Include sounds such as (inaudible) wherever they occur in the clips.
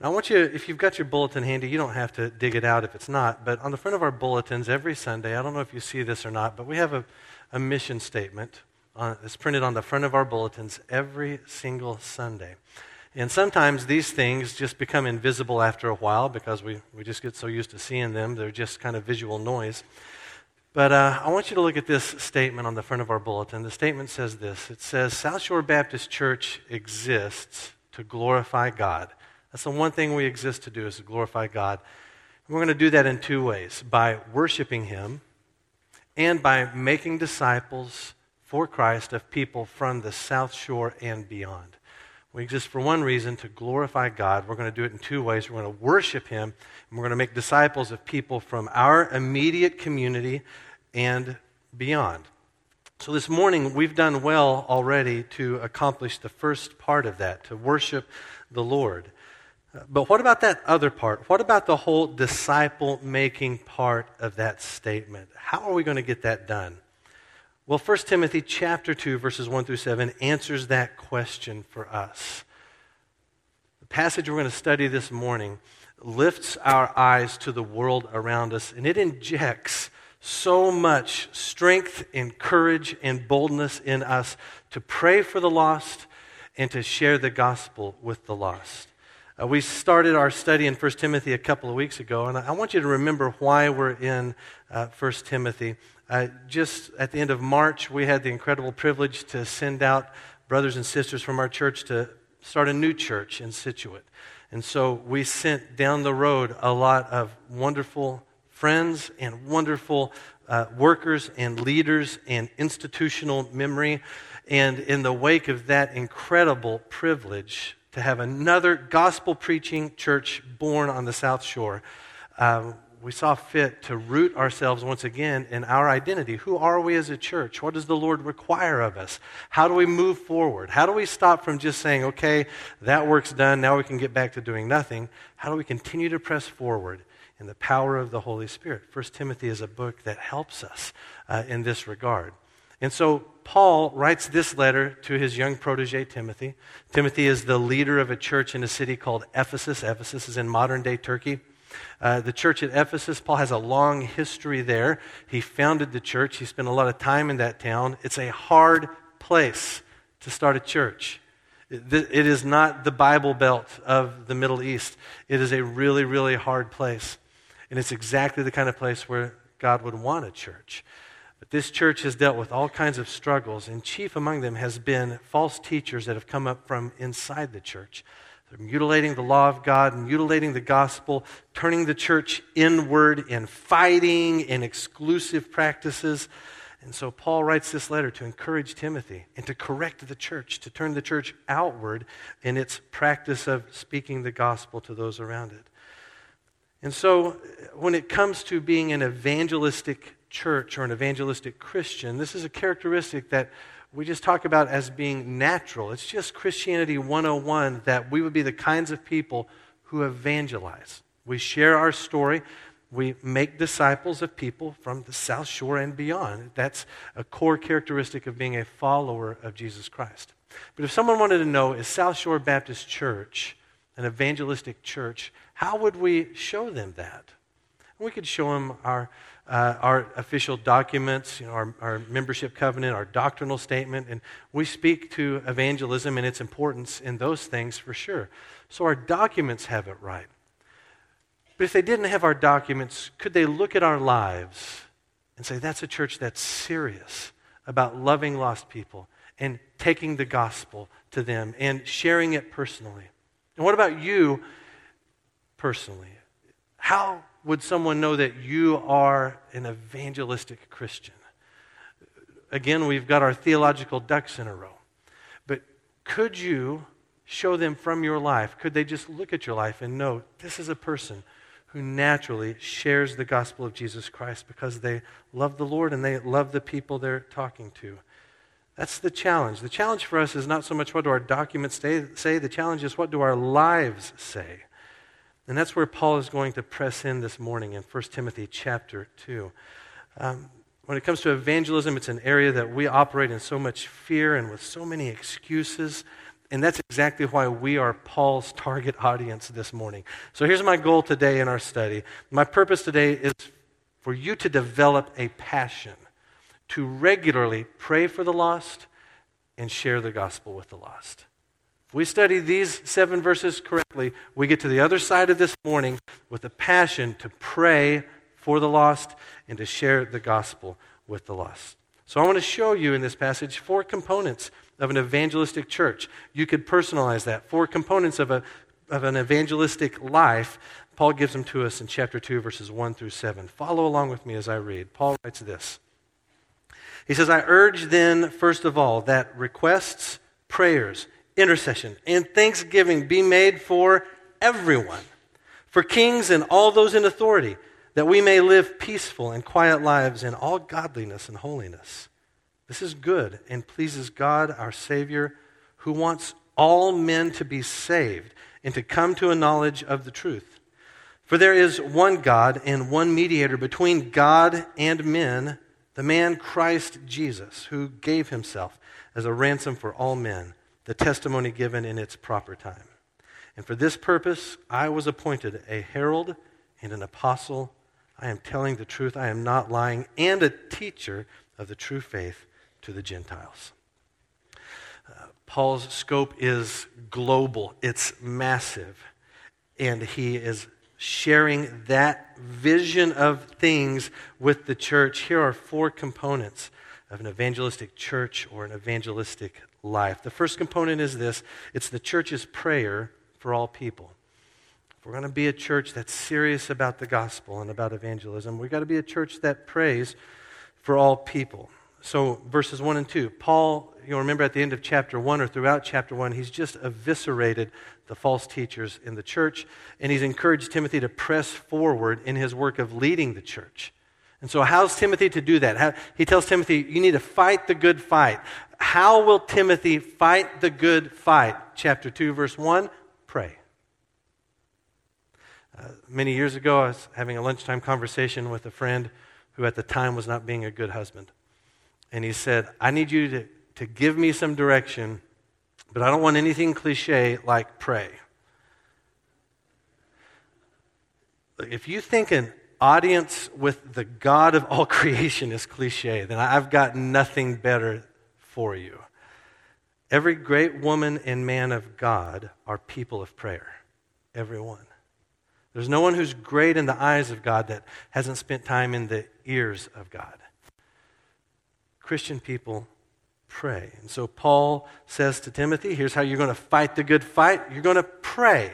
Now, I want you, if you've got your bulletin handy, you don't have to dig it out if it's not, but on the front of our bulletins every Sunday, I don't know if you see this or not, but we have a, a mission statement on, that's printed on the front of our bulletins every single Sunday. And sometimes these things just become invisible after a while because we, we just get so used to seeing them. They're just kind of visual noise. But uh, I want you to look at this statement on the front of our bulletin. The statement says this It says, South Shore Baptist Church exists to glorify God. That's the one thing we exist to do is to glorify God. We're going to do that in two ways by worshiping Him and by making disciples for Christ of people from the South Shore and beyond. We exist for one reason to glorify God. We're going to do it in two ways. We're going to worship Him, and we're going to make disciples of people from our immediate community and beyond. So, this morning, we've done well already to accomplish the first part of that, to worship the Lord. But what about that other part? What about the whole disciple making part of that statement? How are we going to get that done? Well, 1 Timothy chapter 2 verses 1 through 7 answers that question for us. The passage we're going to study this morning lifts our eyes to the world around us and it injects so much strength and courage and boldness in us to pray for the lost and to share the gospel with the lost. Uh, we started our study in 1 Timothy a couple of weeks ago, and I want you to remember why we're in uh, 1 Timothy. Uh, just at the end of March, we had the incredible privilege to send out brothers and sisters from our church to start a new church in Scituate. And so we sent down the road a lot of wonderful friends and wonderful uh, workers and leaders and institutional memory. And in the wake of that incredible privilege, to have another gospel preaching church born on the South Shore, uh, we saw fit to root ourselves once again in our identity. Who are we as a church? What does the Lord require of us? How do we move forward? How do we stop from just saying, okay, that work's done, now we can get back to doing nothing? How do we continue to press forward in the power of the Holy Spirit? First Timothy is a book that helps us uh, in this regard. And so Paul writes this letter to his young protege, Timothy. Timothy is the leader of a church in a city called Ephesus. Ephesus is in modern day Turkey. Uh, the church at Ephesus, Paul has a long history there. He founded the church, he spent a lot of time in that town. It's a hard place to start a church. It is not the Bible Belt of the Middle East. It is a really, really hard place. And it's exactly the kind of place where God would want a church. But this church has dealt with all kinds of struggles, and chief among them has been false teachers that have come up from inside the church. They're mutilating the law of God, mutilating the gospel, turning the church inward in fighting and exclusive practices. And so Paul writes this letter to encourage Timothy and to correct the church, to turn the church outward in its practice of speaking the gospel to those around it. And so when it comes to being an evangelistic church or an evangelistic Christian, this is a characteristic that we just talk about as being natural. It's just Christianity 101 that we would be the kinds of people who evangelize. We share our story. We make disciples of people from the South Shore and beyond. That's a core characteristic of being a follower of Jesus Christ. But if someone wanted to know, is South Shore Baptist Church an evangelistic church? How would we show them that? We could show them our uh, our official documents, you know, our, our membership covenant, our doctrinal statement, and we speak to evangelism and its importance in those things for sure. So our documents have it right. But if they didn't have our documents, could they look at our lives and say, that's a church that's serious about loving lost people and taking the gospel to them and sharing it personally? And what about you personally? How would someone know that you are an evangelistic Christian? Again, we've got our theological ducks in a row. But could you show them from your life? Could they just look at your life and know this is a person who naturally shares the gospel of Jesus Christ because they love the Lord and they love the people they're talking to? That's the challenge. The challenge for us is not so much what do our documents say, the challenge is what do our lives say. And that's where Paul is going to press in this morning in 1 Timothy chapter 2. Um, when it comes to evangelism, it's an area that we operate in so much fear and with so many excuses. And that's exactly why we are Paul's target audience this morning. So here's my goal today in our study. My purpose today is for you to develop a passion to regularly pray for the lost and share the gospel with the lost. If we study these seven verses correctly, we get to the other side of this morning with a passion to pray for the lost and to share the gospel with the lost. So I want to show you in this passage four components of an evangelistic church. You could personalize that. Four components of, a, of an evangelistic life. Paul gives them to us in chapter 2, verses 1 through 7. Follow along with me as I read. Paul writes this He says, I urge then, first of all, that requests, prayers, intercession, and thanksgiving be made for everyone, for kings and all those in authority, that we may live peaceful and quiet lives in all godliness and holiness. This is good and pleases God, our Savior, who wants all men to be saved and to come to a knowledge of the truth. For there is one God and one mediator between God and men, the man Christ Jesus, who gave himself as a ransom for all men, the testimony given in its proper time. And for this purpose I was appointed a herald and an apostle. I am telling the truth, I am not lying, and a teacher of the true faith to the Gentiles. Uh, Paul's scope is global, it's massive, and he is sharing that vision of things with the church. Here are four components of an evangelistic church or an evangelistic life. The first component is this it's the church's prayer for all people. If we're going to be a church that's serious about the gospel and about evangelism, we've got to be a church that prays for all people. So, verses 1 and 2, Paul, you'll remember at the end of chapter 1 or throughout chapter 1, he's just eviscerated the false teachers in the church, and he's encouraged Timothy to press forward in his work of leading the church. And so, how's Timothy to do that? He tells Timothy, you need to fight the good fight. How will Timothy fight the good fight? Chapter 2, verse 1 pray. Uh, many years ago, I was having a lunchtime conversation with a friend who at the time was not being a good husband and he said, I need you to, to give me some direction, but I don't want anything cliche like pray. If you think an audience with the God of all (laughs) creation is cliche, then I've got nothing better for you. Every great woman and man of God are people of prayer. Everyone. There's no one who's great in the eyes of God that hasn't spent time in the ears of God. Christian people pray. And so Paul says to Timothy, here's how you're going to fight the good fight. You're going to pray.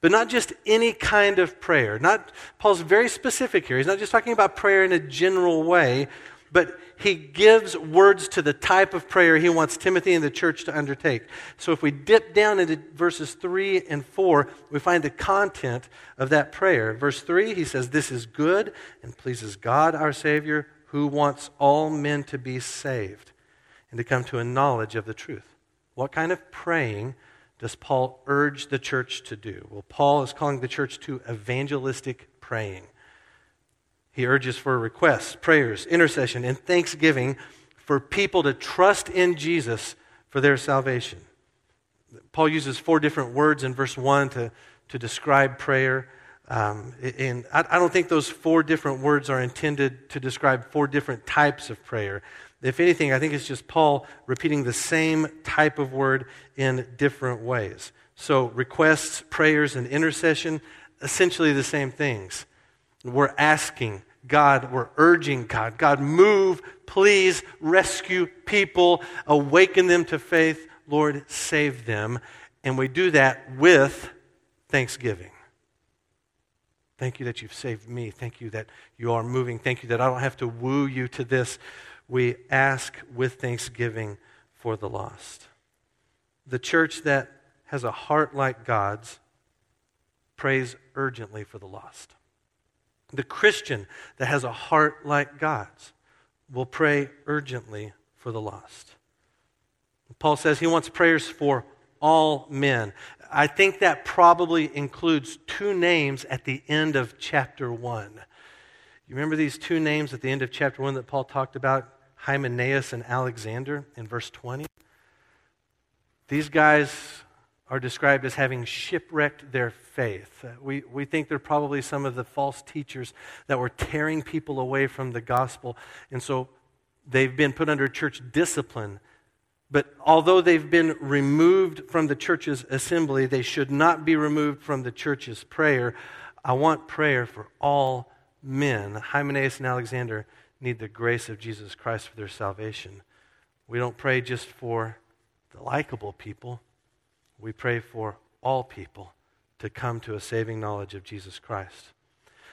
But not just any kind of prayer. Not Paul's very specific here. He's not just talking about prayer in a general way, but he gives words to the type of prayer he wants Timothy and the church to undertake. So if we dip down into verses 3 and 4, we find the content of that prayer. Verse 3, he says, This is good and pleases God our Savior who wants all men to be saved and to come to a knowledge of the truth. What kind of praying does Paul urge the church to do? Well, Paul is calling the church to evangelistic praying. He urges for requests, prayers, intercession, and thanksgiving for people to trust in Jesus for their salvation. Paul uses four different words in verse 1 to, to describe prayer. Um, and I, I don't think those four different words are intended to describe four different types of prayer. If anything, I think it's just Paul repeating the same type of word in different ways. So, requests, prayers, and intercession, essentially the same things. We're asking God, we're urging God, God, move, please rescue people, awaken them to faith, Lord, save them. And we do that with thanksgiving. Thank you that you've saved me. Thank you that you are moving. Thank you that I don't have to woo you to this. We ask with thanksgiving for the lost. The church that has a heart like God's prays urgently for the lost. The Christian that has a heart like God's will pray urgently for the lost. Paul says he wants prayers for all men. I think that probably includes two names at the end of chapter 1. You remember these two names at the end of chapter 1 that Paul talked about? Hymenaeus and Alexander in verse 20? These guys are described as having shipwrecked their faith. Uh, we, we think they're probably some of the false teachers that were tearing people away from the gospel. And so they've been put under church discipline. But although they've been removed from the church's assembly, they should not be removed from the church's prayer. I want prayer for all men. Hymenaeus and Alexander need the grace of Jesus Christ for their salvation. We don't pray just for the likable people we pray for all people to come to a saving knowledge of Jesus Christ.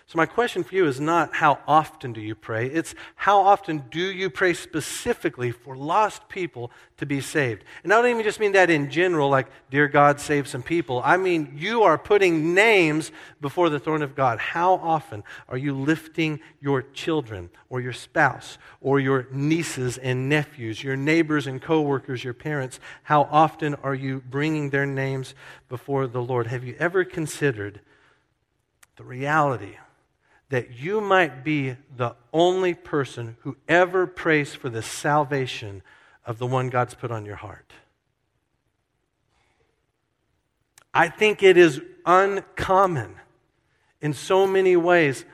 So, my question for you is not how often do you pray, it's how often do you pray specifically for lost people to be saved? And I don't even just mean that in general, like, dear God, save some people. I mean, you are putting names before the throne of God. How often are you lifting your children or your spouse or your nieces and nephews, your neighbors and coworkers, your parents? How often are you bringing their names before the Lord? Have you ever considered the reality? That you might be the only person who ever prays for the salvation of the one God's put on your heart. I think it is uncommon in so many ways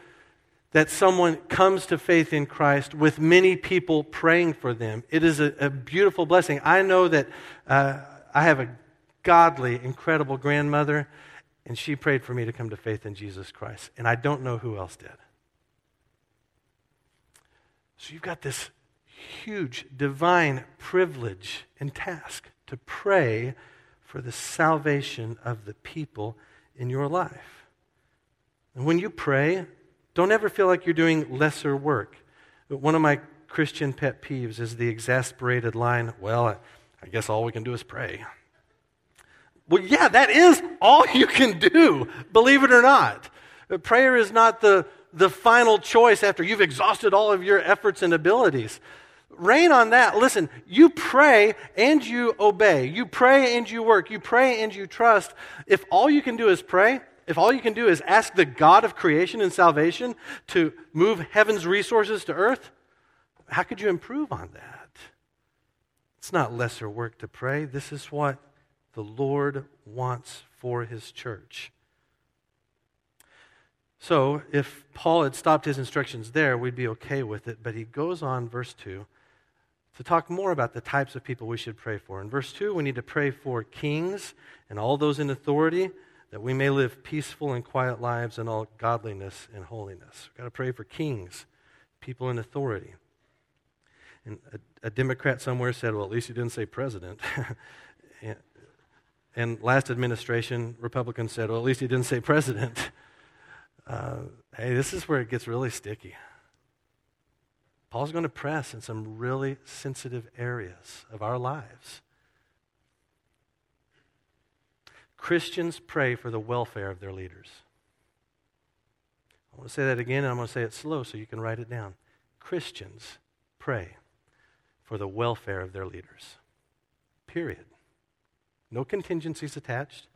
that someone comes to faith in Christ with many people praying for them. It is a, a beautiful blessing. I know that uh, I have a godly, incredible grandmother and she prayed for me to come to faith in Jesus Christ. And I don't know who else did. So you've got this huge divine privilege and task to pray for the salvation of the people in your life. And when you pray, don't ever feel like you're doing lesser work. But One of my Christian pet peeves is the exasperated line, well, I guess all we can do is pray. Well, yeah, that is all you can do, believe it or not. Prayer is not the, the final choice after you've exhausted all of your efforts and abilities. Rain on that. Listen, you pray and you obey. You pray and you work. You pray and you trust. If all you can do is pray, if all you can do is ask the God of creation and salvation to move heaven's resources to earth, how could you improve on that? It's not lesser work to pray. This is what the Lord wants for his church. So, if Paul had stopped his instructions there, we'd be okay with it. But he goes on, verse 2, to talk more about the types of people we should pray for. In verse 2, we need to pray for kings and all those in authority that we may live peaceful and quiet lives in all godliness and holiness. We've got to pray for kings, people in authority. And a, a Democrat somewhere said, well, at least he didn't say president. (laughs) And last administration, Republicans said, well, at least he didn't say president. (laughs) Uh, hey, this is where it gets really sticky. Paul's going to press in some really sensitive areas of our lives. Christians pray for the welfare of their leaders. I want to say that again, and I'm going to say it slow so you can write it down. Christians pray for the welfare of their leaders. Period. No contingencies attached.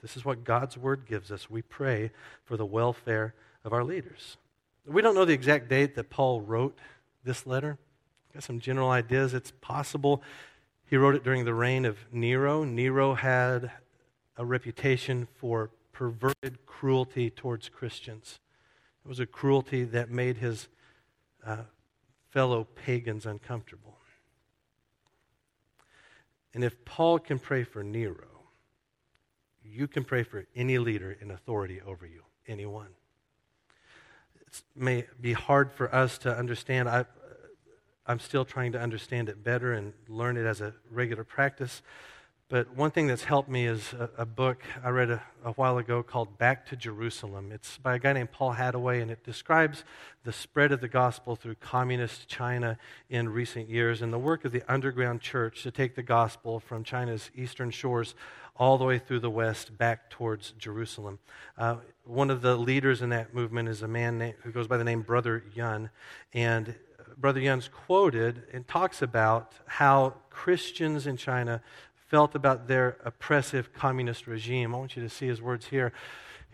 This is what God's word gives us. We pray for the welfare of our leaders. We don't know the exact date that Paul wrote this letter. Got some general ideas. It's possible he wrote it during the reign of Nero. Nero had a reputation for perverted cruelty towards Christians. It was a cruelty that made his uh, fellow pagans uncomfortable. And if Paul can pray for Nero, you can pray for any leader in authority over you, anyone. It may be hard for us to understand. I, I'm still trying to understand it better and learn it as a regular practice. But one thing that's helped me is a, a book I read a, a, while ago called Back to Jerusalem. It's by a guy named Paul Hattaway, and it describes the spread of the gospel through communist China in recent years and the work of the underground church to take the gospel from China's eastern shores all the way through the west back towards Jerusalem. Uh, one of the leaders in that movement is a man named, who goes by the name Brother Yun. And Brother Yun's quoted and talks about how Christians in China felt about their oppressive communist regime. I want you to see his words here.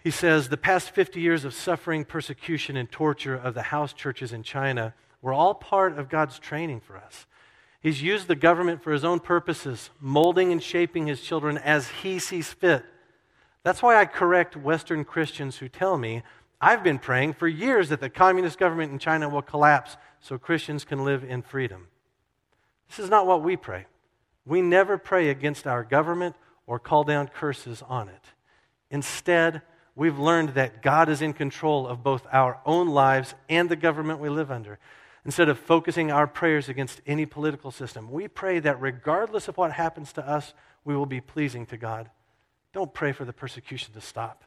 He says, The past 50 years of suffering, persecution, and torture of the house churches in China were all part of God's training for us. He's used the government for his own purposes, molding and shaping his children as he sees fit. That's why I correct Western Christians who tell me I've been praying for years that the communist government in China will collapse so Christians can live in freedom. This is not what we pray. We never pray against our government or call down curses on it. Instead, we've learned that God is in control of both our own lives and the government we live under. Instead of focusing our prayers against any political system, we pray that regardless of what happens to us, we will be pleasing to God. Don't pray for the persecution to stop.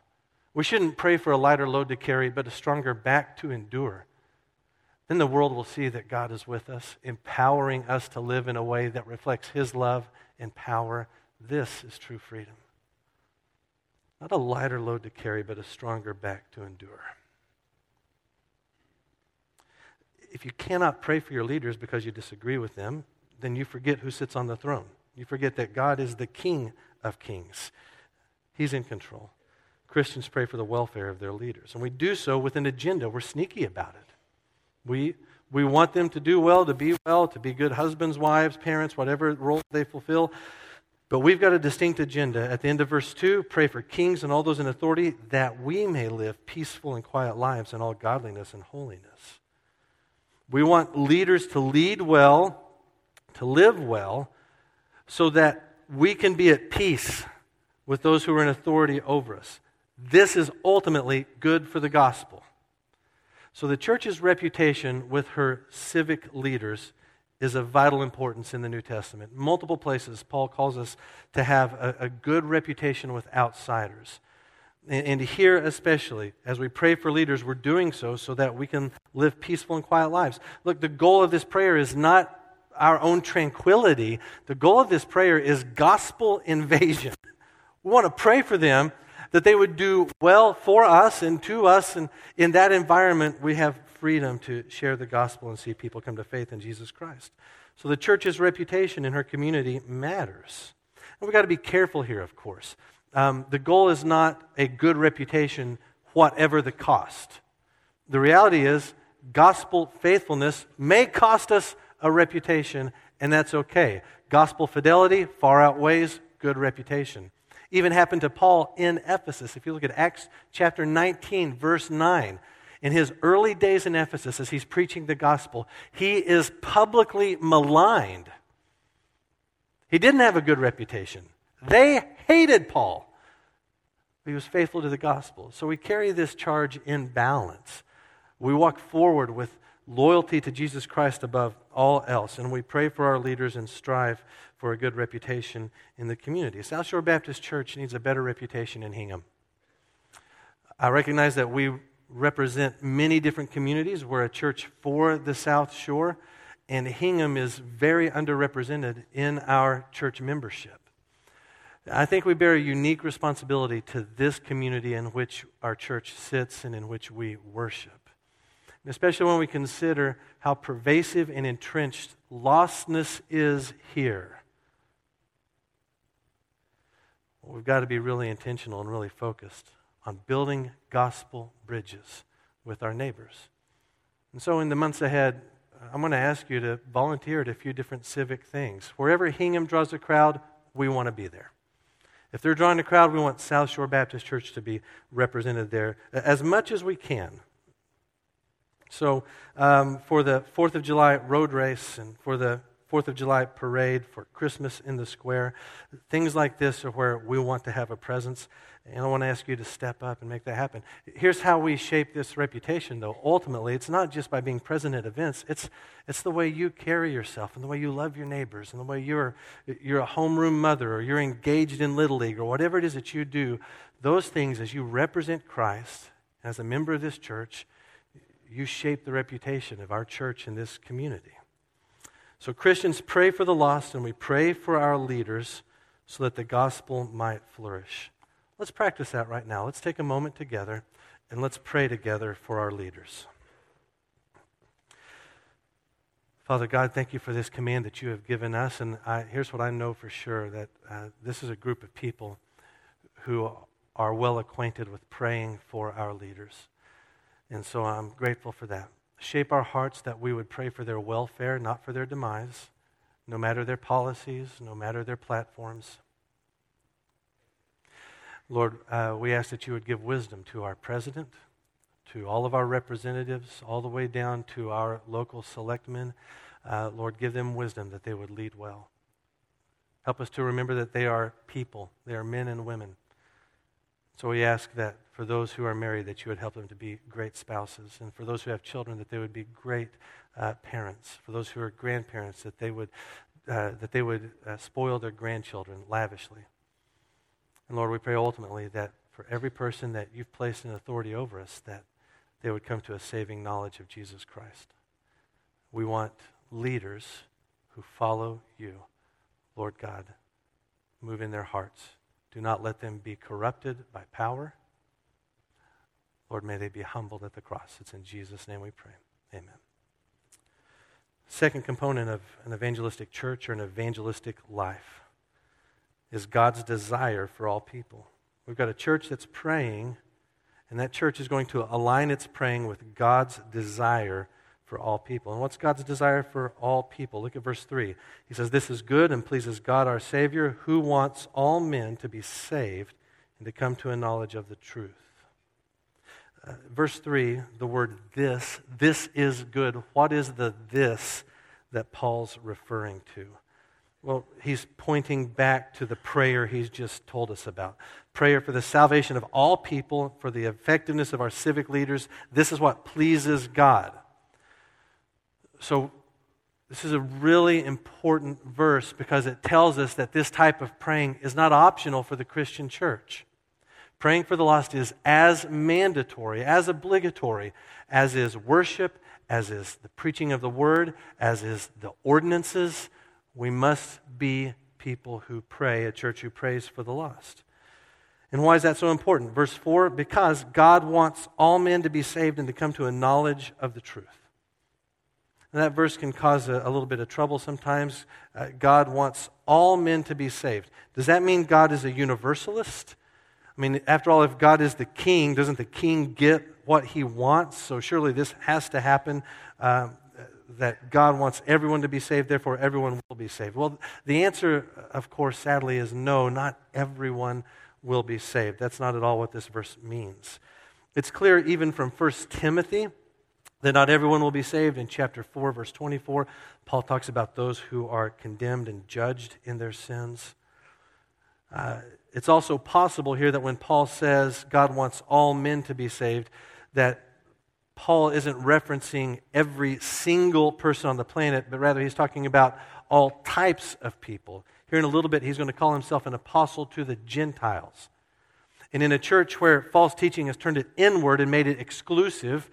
We shouldn't pray for a lighter load to carry, but a stronger back to endure. Then the world will see that God is with us, empowering us to live in a way that reflects His love and power. This is true freedom. Not a lighter load to carry, but a stronger back to endure. If you cannot pray for your leaders because you disagree with them, then you forget who sits on the throne. You forget that God is the King of kings, He's in control. Christians pray for the welfare of their leaders. And we do so with an agenda. We're sneaky about it. We, we want them to do well, to be well, to be good husbands, wives, parents, whatever role they fulfill. But we've got a distinct agenda. At the end of verse 2, pray for kings and all those in authority that we may live peaceful and quiet lives in all godliness and holiness. We want leaders to lead well, to live well, so that we can be at peace with those who are in authority over us. This is ultimately good for the gospel. So, the church's reputation with her civic leaders is of vital importance in the New Testament. Multiple places, Paul calls us to have a, a good reputation with outsiders. And, and here, especially, as we pray for leaders, we're doing so so that we can live peaceful and quiet lives. Look, the goal of this prayer is not our own tranquility, the goal of this prayer is gospel invasion. (laughs) We want to pray for them that they would do well for us and to us. And in that environment, we have freedom to share the gospel and see people come to faith in Jesus Christ. So the church's reputation in her community matters. And we've got to be careful here, of course. Um, the goal is not a good reputation, whatever the cost. The reality is, gospel faithfulness may cost us a reputation, and that's okay. Gospel fidelity far outweighs good reputation even happened to Paul in Ephesus. If you look at Acts chapter 19, verse 9, in his early days in Ephesus, as he's preaching the gospel, he is publicly maligned. He didn't have a good reputation. They hated Paul. He was faithful to the gospel. So we carry this charge in balance. We walk forward with loyalty to Jesus Christ above all else, and we pray for our leaders and strive for a good reputation in the community. South Shore Baptist Church needs a better reputation in Hingham. I recognize that we represent many different communities. We're a church for the South Shore, and Hingham is very underrepresented in our church membership. I think we bear a unique responsibility to this community in which our church sits and in which we worship. especially when we consider how pervasive and entrenched lostness is here. We've got to be really intentional and really focused on building gospel bridges with our neighbors. And so, in the months ahead, I'm going to ask you to volunteer at a few different civic things. Wherever Hingham draws a crowd, we want to be there. If they're drawing a crowd, we want South Shore Baptist Church to be represented there as much as we can. So, um, for the 4th of July road race and for the Fourth of July parade, for Christmas in the square. Things like this are where we want to have a presence. And I want to ask you to step up and make that happen. Here's how we shape this reputation, though. Ultimately, it's not just by being present at events, it's, it's the way you carry yourself and the way you love your neighbors and the way you're, you're a homeroom mother or you're engaged in Little League or whatever it is that you do. Those things, as you represent Christ as a member of this church, you shape the reputation of our church in this community. So, Christians, pray for the lost and we pray for our leaders so that the gospel might flourish. Let's practice that right now. Let's take a moment together and let's pray together for our leaders. Father God, thank you for this command that you have given us. And I, here's what I know for sure that uh, this is a group of people who are well acquainted with praying for our leaders. And so I'm grateful for that shape our hearts that we would pray for their welfare, not for their demise, no matter their policies, no matter their platforms. Lord, uh, we ask that you would give wisdom to our president, to all of our representatives, all the way down to our local selectmen. Uh, Lord, give them wisdom that they would lead well. Help us to remember that they are people, they are men and women. So we ask that for those who are married, that you would help them to be great spouses. And for those who have children, that they would be great uh, parents. For those who are grandparents, that they would, uh, that they would uh, spoil their grandchildren lavishly. And Lord, we pray ultimately that for every person that you've placed in authority over us, that they would come to a saving knowledge of Jesus Christ. We want leaders who follow you, Lord God. Move in their hearts. Do not let them be corrupted by power. Lord, may they be humbled at the cross. It's in Jesus' name we pray. Amen. Second component of an evangelistic church or an evangelistic life is God's desire for all people. We've got a church that's praying, and that church is going to align its praying with God's desire for all people. And what's God's desire for all people? Look at verse 3. He says, This is good and pleases God our Savior, who wants all men to be saved and to come to a knowledge of the truth. Uh, verse 3, the word this, this is good. What is the this that Paul's referring to? Well, he's pointing back to the prayer he's just told us about. Prayer for the salvation of all people, for the effectiveness of our civic leaders. This is what pleases God. So, this is a really important verse because it tells us that this type of praying is not optional for the Christian church. Praying for the lost is as mandatory, as obligatory, as is worship, as is the preaching of the word, as is the ordinances. We must be people who pray, a church who prays for the lost. And why is that so important? Verse 4 because God wants all men to be saved and to come to a knowledge of the truth. And that verse can cause a, a little bit of trouble sometimes. Uh, God wants all men to be saved. Does that mean God is a universalist? I mean, after all, if God is the king, doesn't the king get what he wants? So surely this has to happen uh, that God wants everyone to be saved, therefore everyone will be saved. Well, the answer, of course, sadly, is no, not everyone will be saved. That's not at all what this verse means. It's clear even from 1 Timothy that not everyone will be saved. In chapter 4, verse 24, Paul talks about those who are condemned and judged in their sins. Uh, it's also possible here that when Paul says God wants all men to be saved, that Paul isn't referencing every single person on the planet, but rather he's talking about all types of people. Here in a little bit, he's going to call himself an apostle to the Gentiles. And in a church where false teaching has turned it inward and made it exclusive,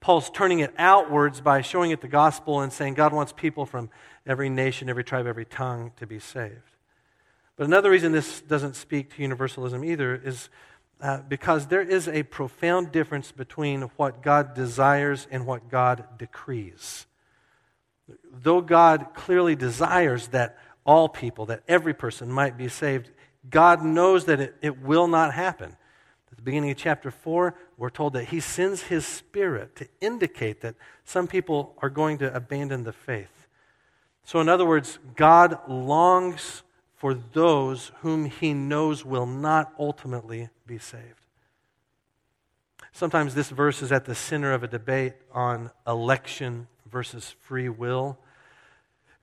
Paul's turning it outwards by showing it the gospel and saying God wants people from every nation, every tribe, every tongue to be saved. But another reason this doesn't speak to universalism either is uh, because there is a profound difference between what God desires and what God decrees. Though God clearly desires that all people, that every person might be saved, God knows that it, it will not happen. The beginning of chapter 4, we're told that He sends His Spirit to indicate that some people are going to abandon the faith. So, in other words, God longs for those whom he knows will not ultimately be saved. Sometimes this verse is at the center of a debate on election versus free will.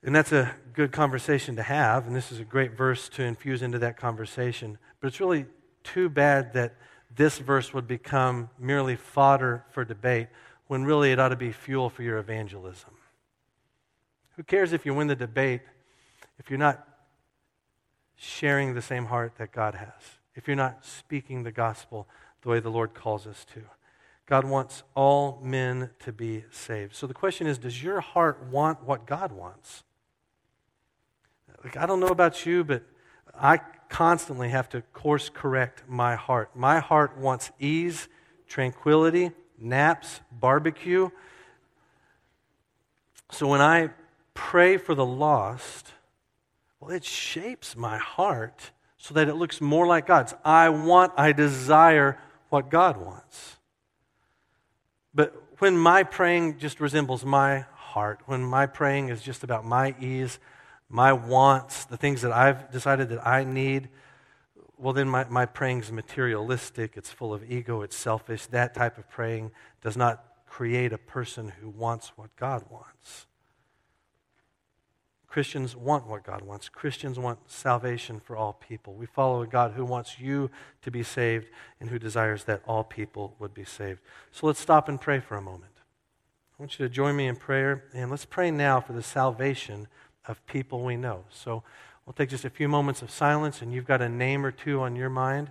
And that's a good conversation to have, and this is a great verse to infuse into that conversation. But it's really too bad that this verse would become merely fodder for debate when really it ought to be fuel for your evangelism. Who cares if you win the debate if you're not sharing the same heart that God has, if you're not speaking the gospel the way the Lord calls us to. God wants all men to be saved. So the question is does your heart want what God wants? Like, I don't know about you, but I constantly have to course correct my heart. My heart wants ease, tranquility, naps, barbecue. So when I pray for the lost, well, it shapes my heart so that it looks more like God's. I want, I desire what God wants. But when my praying just resembles my heart, when my praying is just about my ease, my wants, the things that I've decided that I need, well, then my, my praying is materialistic. It's full of ego. It's selfish. That type of praying does not create a person who wants what God wants. Christians want what God wants. Christians want salvation for all people. We follow a God who wants you to be saved and who desires that all people would be saved. So let's stop and pray for a moment. I want you to join me in prayer, and let's pray now for the salvation of people we know. So we'll take just a few moments of silence, and you've got a name or two on your mind.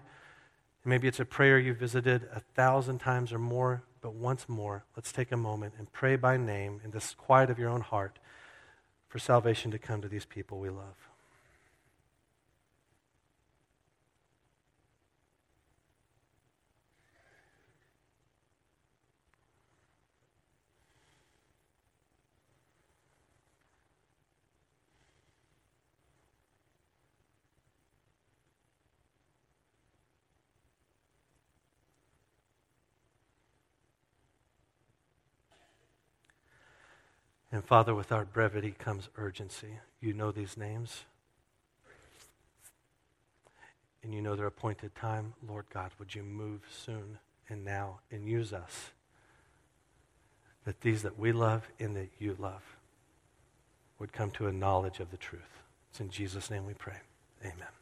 Maybe it's a prayer you've visited a thousand times or more, but once more, let's take a moment and pray by name in this quiet of your own heart for salvation to come to these people we love. And Father, with our brevity comes urgency. You know these names. And you know their appointed time. Lord God, would you move soon and now and use us? That these that we love and that you love would come to a knowledge of the truth. It's in Jesus' name we pray. Amen.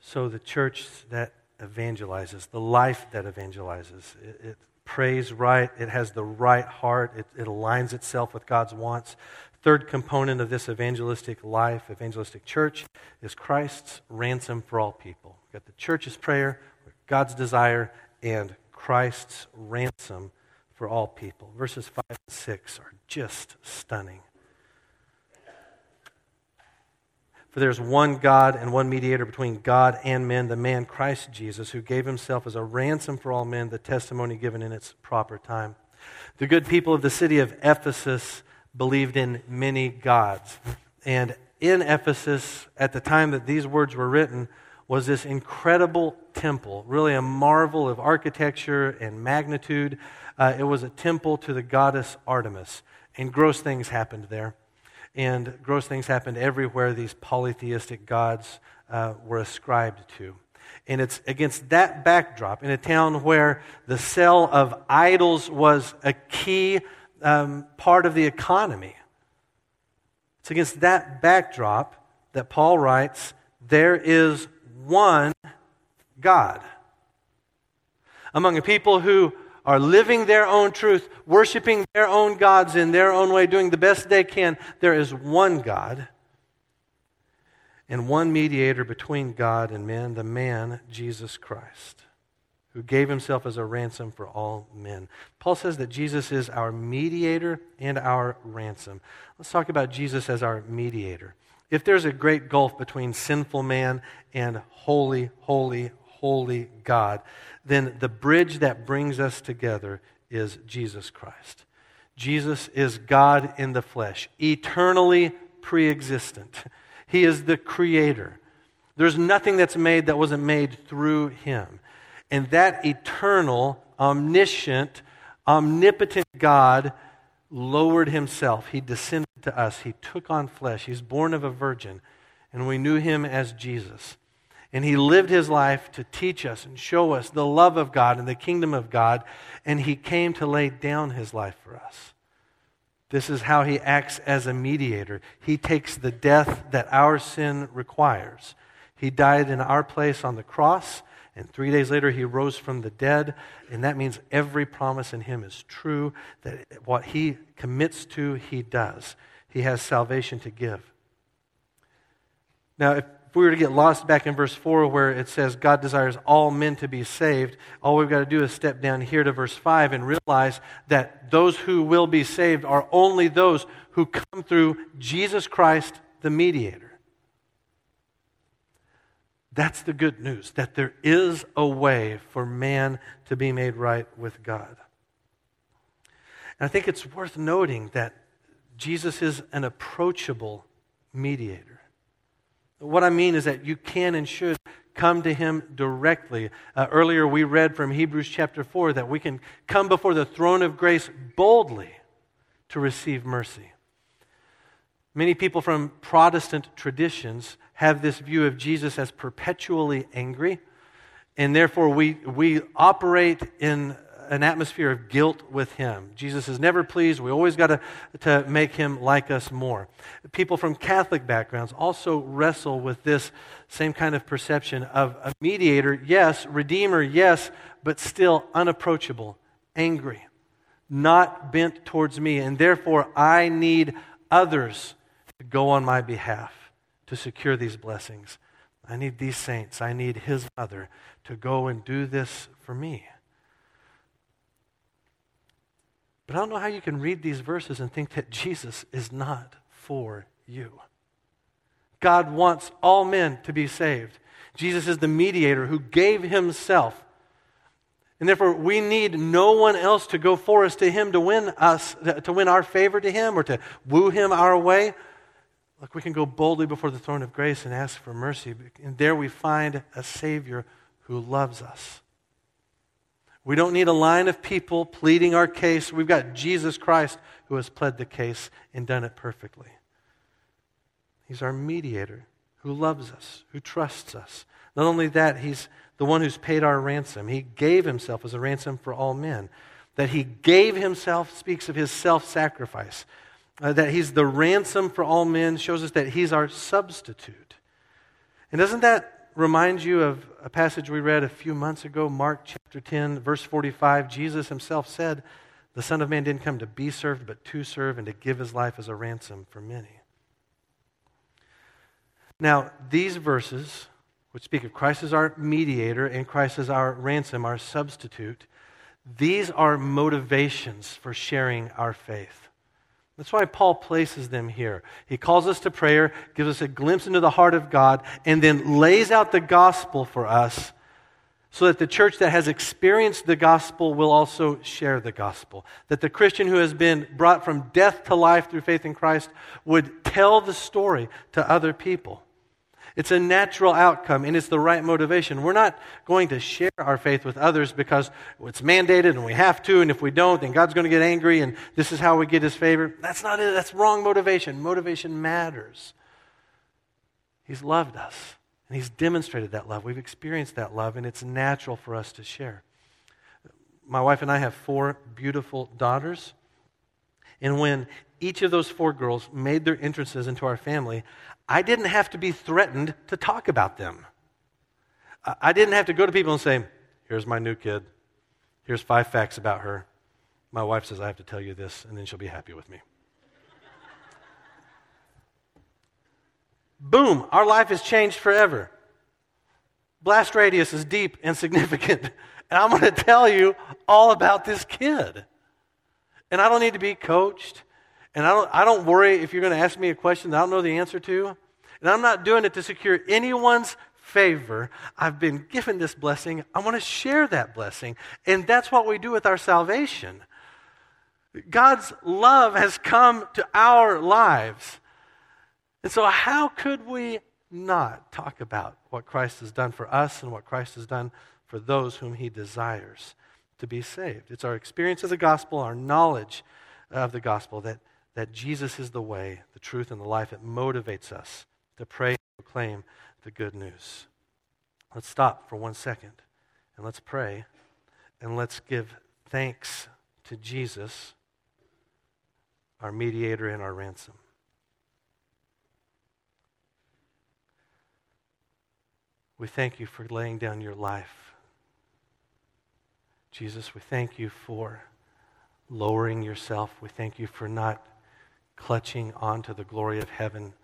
So the church that evangelizes, the life that evangelizes, it, it prays right, it has the right heart, it, it aligns itself with God's wants. Third component of this evangelistic life, evangelistic church, is Christ's ransom for all people. We've got the church's prayer, God's desire, and Christ's ransom for all people. Verses 5 and 6 are just stunning. For there's one God and one mediator between God and men, the man Christ Jesus, who gave himself as a ransom for all men, the testimony given in its proper time. The good people of the city of Ephesus believed in many gods. And in Ephesus, at the time that these words were written, was this incredible temple, really a marvel of architecture and magnitude. Uh, it was a temple to the goddess Artemis, and gross things happened there and gross things happened everywhere these polytheistic gods uh, were ascribed to. And it's against that backdrop, in a town where the sale of idols was a key um, part of the economy, it's against that backdrop that Paul writes, There is one God. Among a people who are living their own truth, worshiping their own gods in their own way, doing the best they can, there is one God and one mediator between God and men, the man, Jesus Christ, who gave himself as a ransom for all men. Paul says that Jesus is our mediator and our ransom. Let's talk about Jesus as our mediator. If there's a great gulf between sinful man and holy, holy, holy God, then the bridge that brings us together is Jesus Christ. Jesus is God in the flesh, eternally pre existent. He is the creator. There's nothing that's made that wasn't made through him. And that eternal, omniscient, omnipotent God lowered himself. He descended to us. He took on flesh. He's born of a virgin. And we knew him as Jesus. And he lived his life to teach us and show us the love of God and the kingdom of God. And he came to lay down his life for us. This is how he acts as a mediator. He takes the death that our sin requires. He died in our place on the cross, and three days later he rose from the dead. And that means every promise in him is true, that what he commits to, he does. He has salvation to give. Now, if we were to get lost back in verse 4 where it says God desires all men to be saved, all we've got to do is step down here to verse 5 and realize that those who will be saved are only those who come through Jesus Christ, the mediator. That's the good news, that there is a way for man to be made right with God. And I think it's worth noting that Jesus is an approachable mediator. What I mean is that you can and should come to him directly. Uh, earlier, we read from Hebrews chapter 4 that we can come before the throne of grace boldly to receive mercy. Many people from Protestant traditions have this view of Jesus as perpetually angry, and therefore we, we operate in an atmosphere of guilt with him. Jesus is never pleased. We always got to, to make him like us more. People from Catholic backgrounds also wrestle with this same kind of perception of a mediator, yes, redeemer, yes, but still unapproachable, angry, not bent towards me, and therefore I need others to go on my behalf to secure these blessings. I need these saints. I need his mother to go and do this for me. But I don't know how you can read these verses and think that Jesus is not for you. God wants all men to be saved. Jesus is the mediator who gave himself. And therefore, we need no one else to go for us to him to win us, to win our favor to him or to woo him our way. Look, we can go boldly before the throne of grace and ask for mercy. And there we find a Savior who loves us. We don't need a line of people pleading our case. We've got Jesus Christ who has pled the case and done it perfectly. He's our mediator who loves us, who trusts us. Not only that, He's the one who's paid our ransom. He gave Himself as a ransom for all men. That He gave Himself speaks of His self sacrifice uh, that he's the ransom for all men shows us that he's our substitute. And doesn't that remind you of a passage we read a few months ago, Mark chapter 10, verse 45? Jesus himself said, The Son of Man didn't come to be served, but to serve and to give his life as a ransom for many. Now, these verses, which speak of Christ as our mediator and Christ as our ransom, our substitute, these are motivations for sharing our faith. That's why Paul places them here. He calls us to prayer, gives us a glimpse into the heart of God, and then lays out the gospel for us so that the church that has experienced the gospel will also share the gospel. That the Christian who has been brought from death to life through faith in Christ would tell the story to other people. It's a natural outcome and it's the right motivation. We're not going to share our faith with others because it's mandated and we have to, and if we don't, then God's going to get angry and this is how we get his favor. That's not it. That's wrong motivation. Motivation matters. He's loved us and he's demonstrated that love. We've experienced that love and it's natural for us to share. My wife and I have four beautiful daughters. And when each of those four girls made their entrances into our family, I didn't have to be threatened to talk about them. I didn't have to go to people and say, Here's my new kid. Here's five facts about her. My wife says, I have to tell you this, and then she'll be happy with me. Boom, our life has changed forever. Blast radius is deep and significant. (laughs) And I'm going to tell you all about this kid. And I don't need to be coached. And I don't, I don't worry if you're going to ask me a question that I don't know the answer to. And I'm not doing it to secure anyone's favor. I've been given this blessing. I want to share that blessing. And that's what we do with our salvation. God's love has come to our lives. And so, how could we not talk about what Christ has done for us and what Christ has done for those whom he desires to be saved? It's our experience of the gospel, our knowledge of the gospel that that Jesus is the way, the truth, and the life. It motivates us to pray and proclaim the good news. Let's stop for one second and let's pray and let's give thanks to Jesus, our mediator and our ransom. We thank you for laying down your life. Jesus, we thank you for lowering yourself. We thank you for not clutching onto the glory of heaven,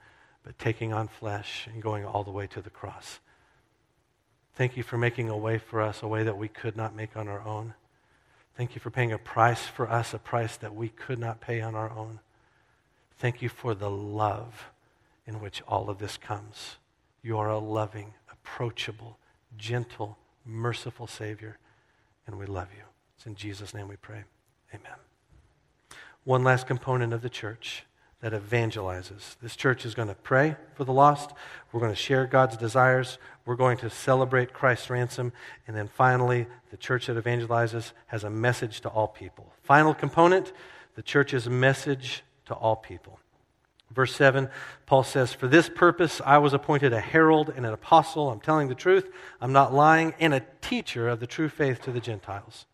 but taking on flesh and going all the way to the cross. Thank you for making a way for us, a way that we could not make on our own. Thank you for paying a price for us, a price that we could not pay on our own. Thank you for the love in which all of this comes. You are a loving, approachable, gentle, merciful Savior, and we love you. It's in Jesus' name we pray. Amen one last component of the church that evangelizes. This church is going to pray for the lost. We're going to share God's desires. We're going to celebrate Christ's ransom. And then finally, the church that evangelizes has a message to all people. Final component the church's message to all people. Verse 7, Paul says, For this purpose I was appointed a herald and an apostle. I'm telling the truth, I'm not lying, and a teacher of the true faith to the Gentiles.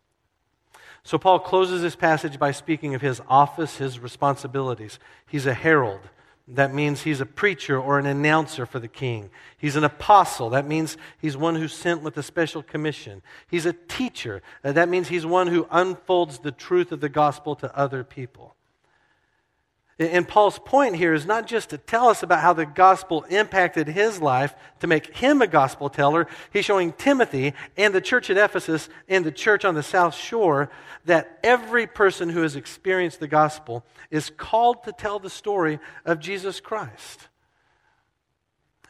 So Paul closes this passage by speaking of his office, his responsibilities. He's a herald. That means he's a preacher or an announcer for the king. He's an apostle. That means he's one who's sent with a special commission. He's a teacher. That means he's one who unfolds the truth of the gospel to other people. And Paul's point here is not just to tell us about how the gospel impacted his life to make him a gospel teller. He's showing Timothy and the church at Ephesus and the church on the South Shore that every person who has experienced the gospel is called to tell the story of Jesus Christ.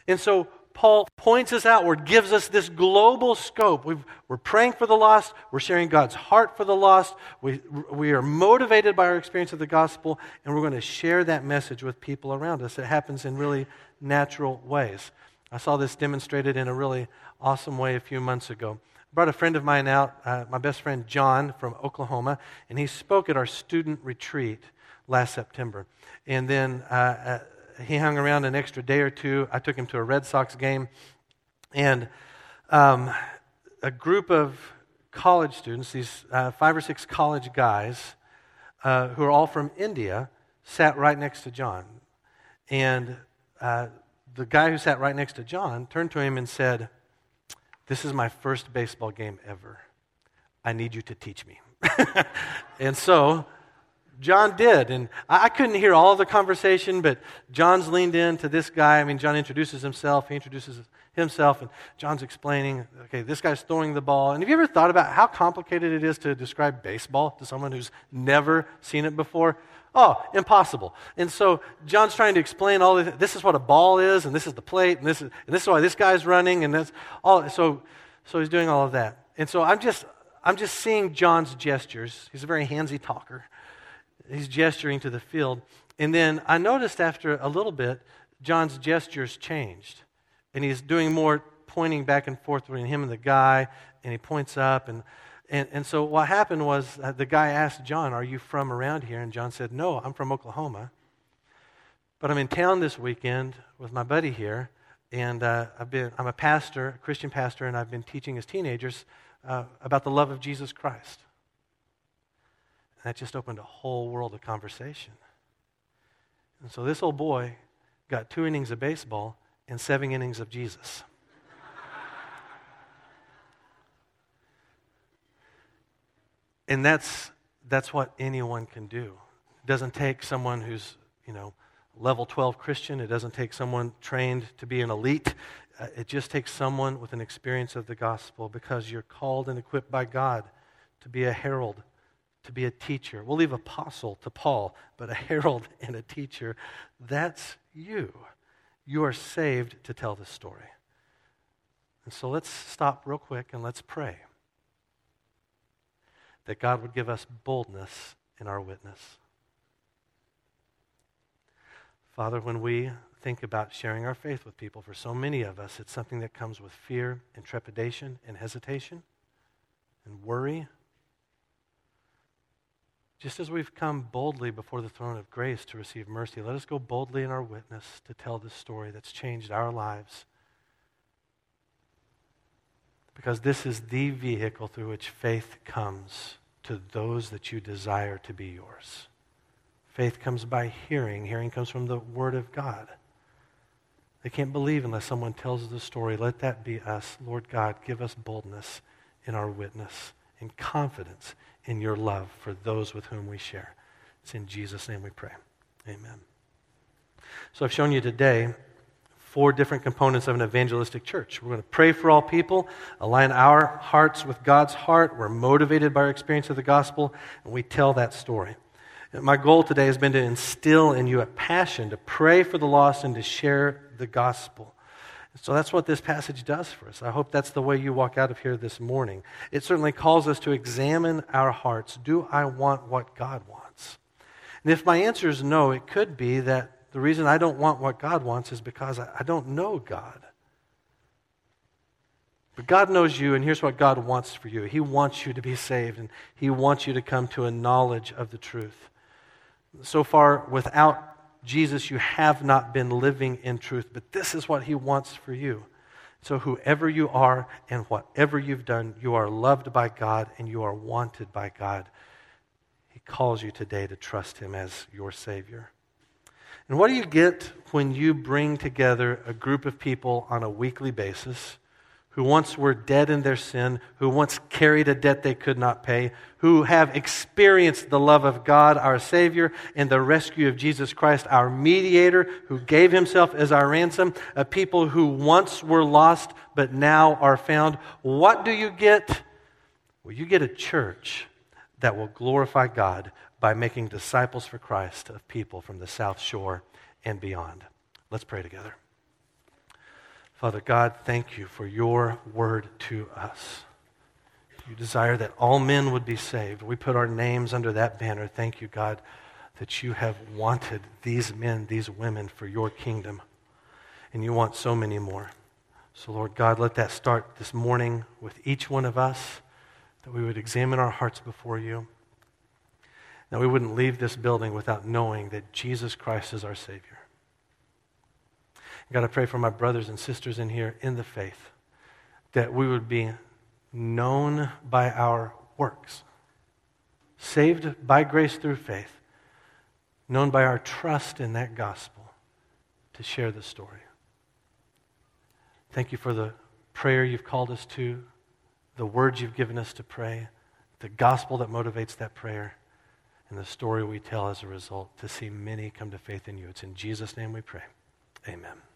And so Paul points us outward, gives us this global scope. we are praying for the lost, we're sharing God's heart for the lost, we, we are motivated by our experience of the gospel, and we're going to share that message with people around us. It happens in really natural ways. I saw this demonstrated in a really awesome way a few months ago. I brought a friend of mine out, uh, my best friend John from Oklahoma, and he spoke at our student retreat last September. And then uh, he hung around an extra day or two. I took him to a Red Sox game. And um, a group of college students, these uh, five or six college guys uh, who are all from India, sat right next to John. And uh, the guy who sat right next to John turned to him and said, This is my first baseball game ever. I need you to teach me. (laughs) and so John did. And I couldn't hear all the conversation, but John's leaned in to this guy. I mean, John introduces himself, he introduces himself, and John's explaining, okay, this guy's throwing the ball. And have you ever thought about how complicated it is to describe baseball to someone who's never seen it before? Oh, impossible. And so John's trying to explain all this. This is what a ball is, and this is the plate, and this is, and this is why this guy's running, and that's all. So, so he's doing all of that. And so I'm just, I'm just seeing John's gestures. He's a very handsy talker he's gesturing to the field. And then I noticed after a little bit, John's gestures changed. And he's doing more pointing back and forth between him and the guy, and he points up. And, and, and so what happened was the guy asked John, Are you from around here? And John said, No, I'm from Oklahoma. But I'm in town this weekend with my buddy here, and uh, I've been, I'm a pastor, a Christian pastor, and I've been teaching his teenagers uh, about the love of Jesus Christ. That just opened a whole world of conversation. And so this old boy got two innings of baseball and seven innings of Jesus. and that's, that's what anyone can do. It doesn't take someone who's, you know, level 12 Christian. It doesn't take someone trained to be an elite. Uh, it just takes someone with an experience of the gospel because you're called and equipped by God to be a herald to be a teacher. We'll leave apostle to Paul, but a herald (laughs) and a teacher, that's you. You are saved to tell this story. And so let's stop real quick and let's pray that God would give us boldness in our witness. Father, when we think about sharing our faith with people, for so many of us, it's something that comes with fear and trepidation and hesitation and worry just as we've come boldly before the throne of grace to receive mercy, let us go boldly in our witness to tell this story that's changed our lives. Because this is the vehicle through which faith comes to those that you desire to be yours. Faith comes by hearing, hearing comes from the Word of God. They can't believe unless someone tells the story. Let that be us. Lord God, give us boldness in our witness and confidence in your love for those with whom we share. It's in Jesus' name we pray. Amen. So I've shown you today four different components of an evangelistic church. We're going to pray for all people, align our hearts with God's heart. We're motivated by our experience of the gospel, and we tell that story. My goal today has been to instill in you a passion to pray for the lost and to share the gospel. So that's what this passage does for us. I hope that's the way you walk out of here this morning. It certainly calls us to examine our hearts. Do I want what God wants? And if my answer is no, it could be that the reason I don't want what God wants is because I, don't know God. But God knows you, and here's what God wants for you He wants you to be saved, and He wants you to come to a knowledge of the truth. So far, without Jesus, you have not been living in truth, but this is what he wants for you. So, whoever you are and whatever you've done, you are loved by God and you are wanted by God. He calls you today to trust him as your Savior. And what do you get when you bring together a group of people on a weekly basis who once were dead in their sin, who once carried a debt they could not pay, who have experienced the love of God, our Savior, and the rescue of Jesus Christ, our mediator, who gave himself as our ransom, a people who once were lost but now are found. What do you get? Well, you get a church that will glorify God by making disciples for Christ of people from the South Shore and beyond. Let's pray together. Father God, thank you for your word to us. You desire that all men would be saved. We put our names under that banner. Thank you, God, that you have wanted these men, these women for your kingdom. And you want so many more. So, Lord God, let that start this morning with each one of us, that we would examine our hearts before you. That we wouldn't leave this building without knowing that Jesus Christ is our Savior. God, I pray for my brothers and sisters in here in the faith that we would be known by our works, saved by grace through faith, known by our trust in that gospel to share the story. Thank you for the prayer you've called us to, the words you've given us to pray, the gospel that motivates that prayer, and the story we tell as a result to see many come to faith in you. It's in Jesus' name we pray. Amen.